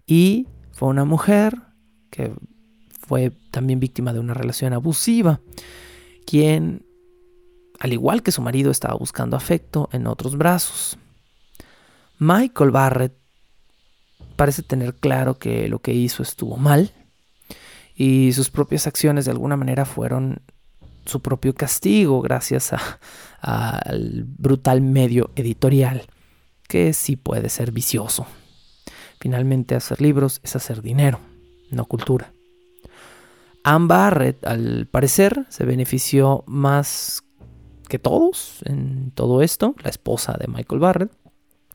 Y fue una mujer que fue también víctima de una relación abusiva, quien, al igual que su marido, estaba buscando afecto en otros brazos. Michael Barrett parece tener claro que lo que hizo estuvo mal y sus propias acciones de alguna manera fueron su propio castigo gracias al brutal medio editorial, que sí puede ser vicioso. Finalmente hacer libros es hacer dinero, no cultura. Anne Barrett, al parecer, se benefició más que todos en todo esto, la esposa de Michael Barrett.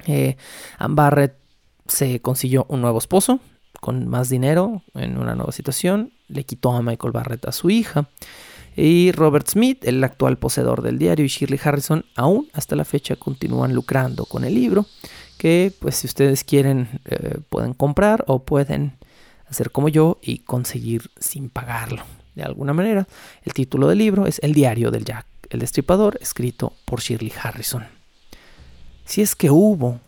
Eh, Anne Barrett se consiguió un nuevo esposo, con más dinero en una nueva situación, le quitó a Michael Barrett a su hija. Y Robert Smith, el actual poseedor del diario, y Shirley Harrison aún hasta la fecha continúan lucrando con el libro, que pues si ustedes quieren eh, pueden comprar o pueden hacer como yo y conseguir sin pagarlo. De alguna manera, el título del libro es El diario del Jack, el destripador, escrito por Shirley Harrison. Si es que hubo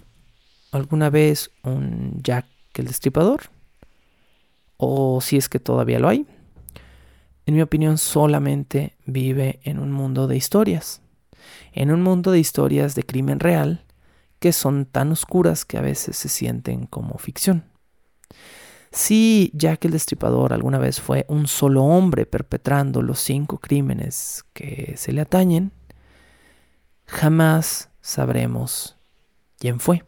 alguna vez un Jack el destripador, o si es que todavía lo hay. En mi opinión, solamente vive en un mundo de historias, en un mundo de historias de crimen real que son tan oscuras que a veces se sienten como ficción. Si Jack el Destripador alguna vez fue un solo hombre perpetrando los cinco crímenes que se le atañen, jamás sabremos quién fue.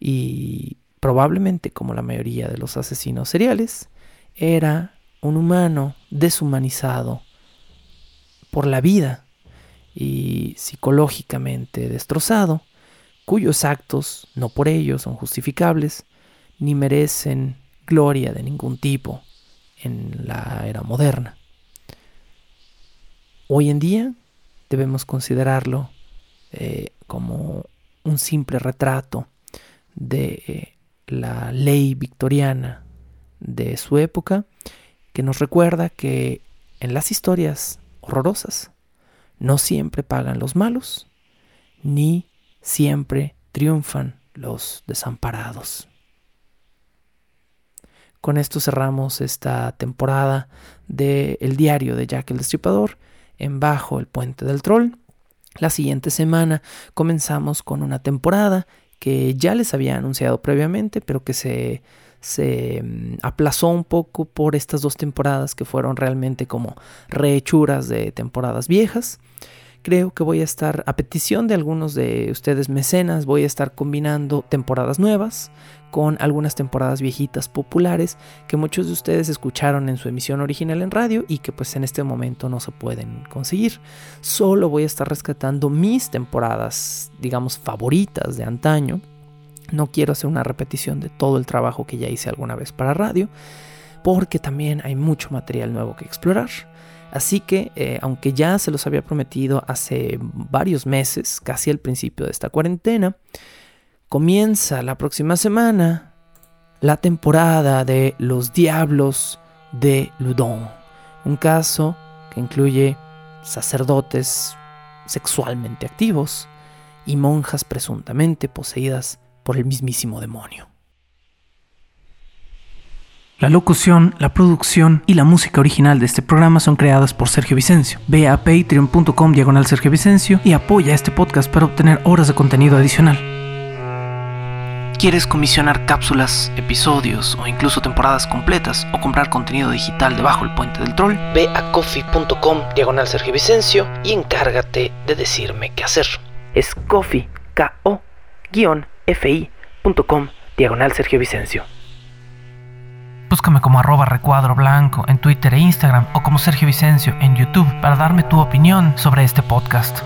Y probablemente como la mayoría de los asesinos seriales, era un humano deshumanizado por la vida y psicológicamente destrozado, cuyos actos no por ello son justificables ni merecen gloria de ningún tipo en la era moderna. Hoy en día debemos considerarlo eh, como un simple retrato de eh, la ley victoriana de su época, que nos recuerda que en las historias horrorosas no siempre pagan los malos, ni siempre triunfan los desamparados. Con esto cerramos esta temporada de El diario de Jack el Destripador en Bajo el Puente del Troll. La siguiente semana comenzamos con una temporada que ya les había anunciado previamente, pero que se, se mm, aplazó un poco por estas dos temporadas que fueron realmente como rehechuras de temporadas viejas. Creo que voy a estar, a petición de algunos de ustedes mecenas, voy a estar combinando temporadas nuevas con algunas temporadas viejitas populares que muchos de ustedes escucharon en su emisión original en radio y que pues en este momento no se pueden conseguir. Solo voy a estar rescatando mis temporadas, digamos, favoritas de antaño. No quiero hacer una repetición de todo el trabajo que ya hice alguna vez para radio, porque también hay mucho material nuevo que explorar. Así que, eh, aunque ya se los había prometido hace varios meses, casi al principio de esta cuarentena, comienza la próxima semana la temporada de Los Diablos de Ludon. Un caso que incluye sacerdotes sexualmente activos y monjas presuntamente poseídas por el mismísimo demonio. La locución, la producción y la música original de este programa son creadas por Sergio Vicencio. Ve a patreon.com diagonal Sergio Vicencio y apoya este podcast para obtener horas de contenido adicional. ¿Quieres comisionar cápsulas, episodios o incluso temporadas completas o comprar contenido digital debajo del puente del troll? Ve a coffee.com diagonal Sergio Vicencio y encárgate de decirme qué hacer. Es coffee, K-O-F-I.com diagonal Sergio Vicencio. Búscame como arroba recuadro blanco en Twitter e Instagram o como Sergio Vicencio en YouTube para darme tu opinión sobre este podcast.